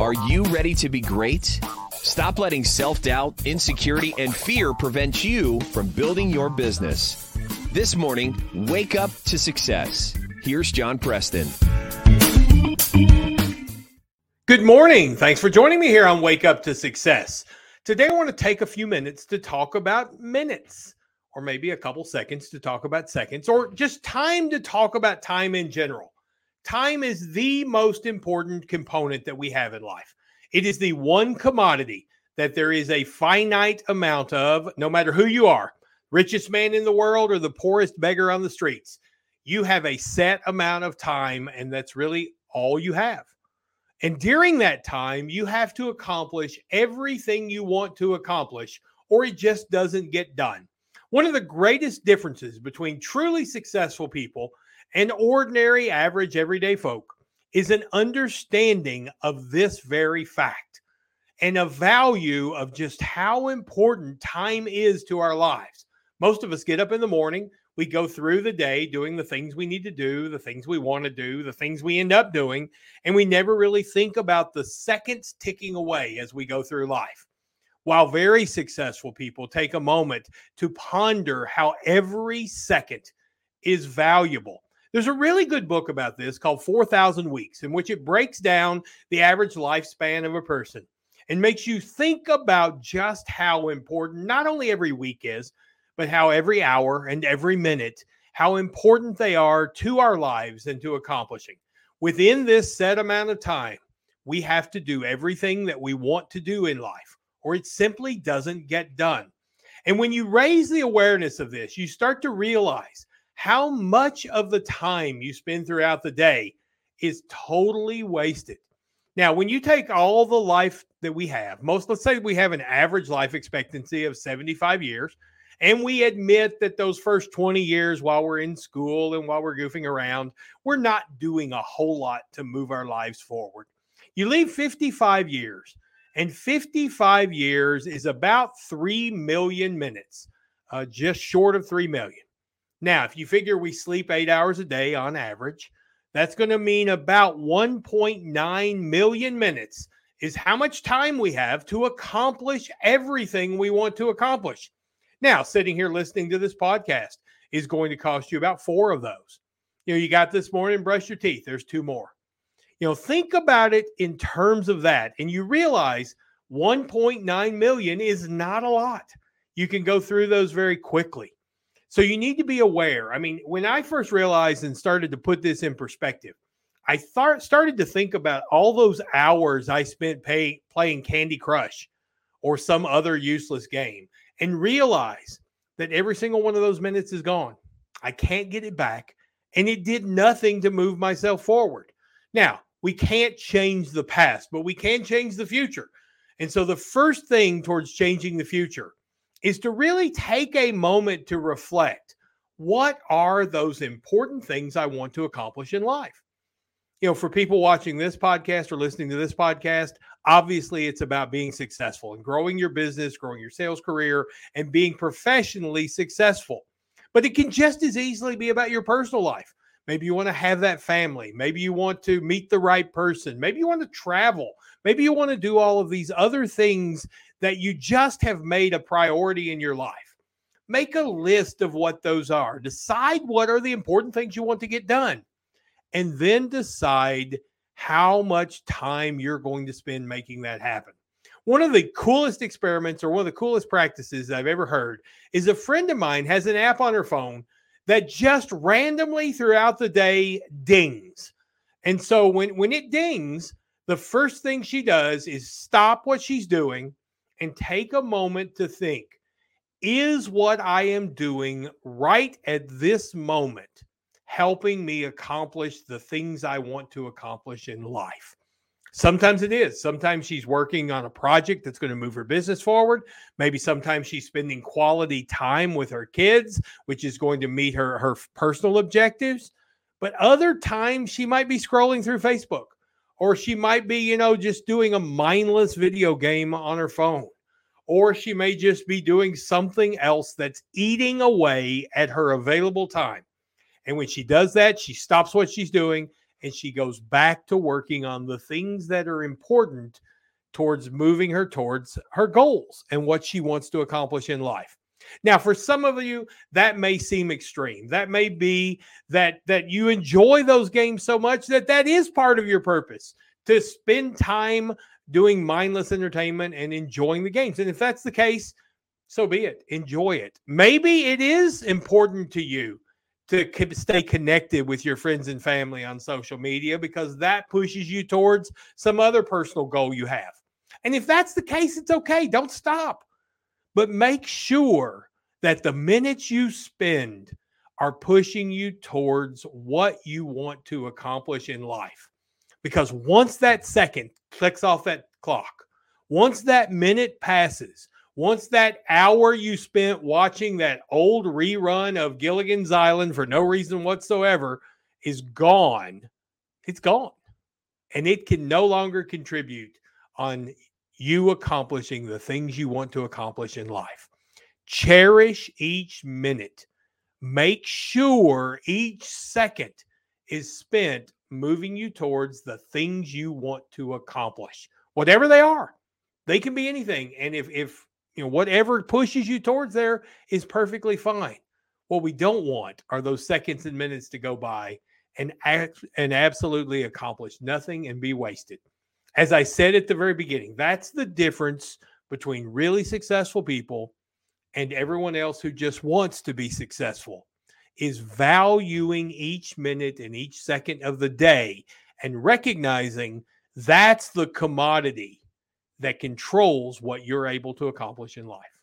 Are you ready to be great? Stop letting self doubt, insecurity, and fear prevent you from building your business. This morning, wake up to success. Here's John Preston. Good morning. Thanks for joining me here on Wake Up to Success. Today, I want to take a few minutes to talk about minutes, or maybe a couple seconds to talk about seconds, or just time to talk about time in general. Time is the most important component that we have in life. It is the one commodity that there is a finite amount of, no matter who you are, richest man in the world or the poorest beggar on the streets. You have a set amount of time, and that's really all you have. And during that time, you have to accomplish everything you want to accomplish, or it just doesn't get done. One of the greatest differences between truly successful people and ordinary, average, everyday folk is an understanding of this very fact and a value of just how important time is to our lives. Most of us get up in the morning, we go through the day doing the things we need to do, the things we want to do, the things we end up doing, and we never really think about the seconds ticking away as we go through life. While very successful people take a moment to ponder how every second is valuable there's a really good book about this called 4,000 Weeks, in which it breaks down the average lifespan of a person and makes you think about just how important not only every week is, but how every hour and every minute, how important they are to our lives and to accomplishing. Within this set amount of time, we have to do everything that we want to do in life, or it simply doesn't get done. And when you raise the awareness of this, you start to realize how much of the time you spend throughout the day is totally wasted. Now, when you take all the life that we have, most let's say we have an average life expectancy of 75 years, and we admit that those first 20 years while we're in school and while we're goofing around, we're not doing a whole lot to move our lives forward. You leave 55 years, and 55 years is about 3 million minutes, uh, just short of 3 million. Now, if you figure we sleep eight hours a day on average, that's going to mean about 1.9 million minutes is how much time we have to accomplish everything we want to accomplish. Now, sitting here listening to this podcast is going to cost you about four of those. You know, you got this morning, brush your teeth, there's two more. You know, think about it in terms of that, and you realize 1.9 million is not a lot. You can go through those very quickly. So you need to be aware. I mean, when I first realized and started to put this in perspective, I thought started to think about all those hours I spent pay, playing Candy Crush or some other useless game and realize that every single one of those minutes is gone. I can't get it back. And it did nothing to move myself forward. Now, we can't change the past, but we can change the future. And so the first thing towards changing the future is to really take a moment to reflect what are those important things I want to accomplish in life? You know, for people watching this podcast or listening to this podcast, obviously it's about being successful and growing your business, growing your sales career, and being professionally successful. But it can just as easily be about your personal life. Maybe you want to have that family. Maybe you want to meet the right person. Maybe you want to travel. Maybe you want to do all of these other things that you just have made a priority in your life. Make a list of what those are. Decide what are the important things you want to get done. And then decide how much time you're going to spend making that happen. One of the coolest experiments or one of the coolest practices I've ever heard is a friend of mine has an app on her phone that just randomly throughout the day dings. And so when when it dings, the first thing she does is stop what she's doing and take a moment to think is what I am doing right at this moment helping me accomplish the things I want to accomplish in life? Sometimes it is. Sometimes she's working on a project that's going to move her business forward. Maybe sometimes she's spending quality time with her kids, which is going to meet her, her personal objectives. But other times she might be scrolling through Facebook or she might be, you know, just doing a mindless video game on her phone, or she may just be doing something else that's eating away at her available time. And when she does that, she stops what she's doing and she goes back to working on the things that are important towards moving her towards her goals and what she wants to accomplish in life. Now, for some of you, that may seem extreme. That may be that that you enjoy those games so much that that is part of your purpose to spend time doing mindless entertainment and enjoying the games. And if that's the case, so be it. Enjoy it. Maybe it is important to you to stay connected with your friends and family on social media because that pushes you towards some other personal goal you have. And if that's the case, it's okay. Don't stop. But make sure that the minutes you spend are pushing you towards what you want to accomplish in life. Because once that second clicks off that clock, once that minute passes, once that hour you spent watching that old rerun of Gilligan's Island for no reason whatsoever is gone, it's gone. And it can no longer contribute on you accomplishing the things you want to accomplish in life. Cherish each minute. Make sure each second is spent moving you towards the things you want to accomplish, whatever they are. They can be anything. And if, if, you know, whatever pushes you towards there is perfectly fine. What we don't want are those seconds and minutes to go by and act and absolutely accomplish nothing and be wasted as I said at the very beginning, that's the difference between really successful people and everyone else who just wants to be successful is valuing each minute and each second of the day and recognizing that's the commodity that controls what you're able to accomplish in life.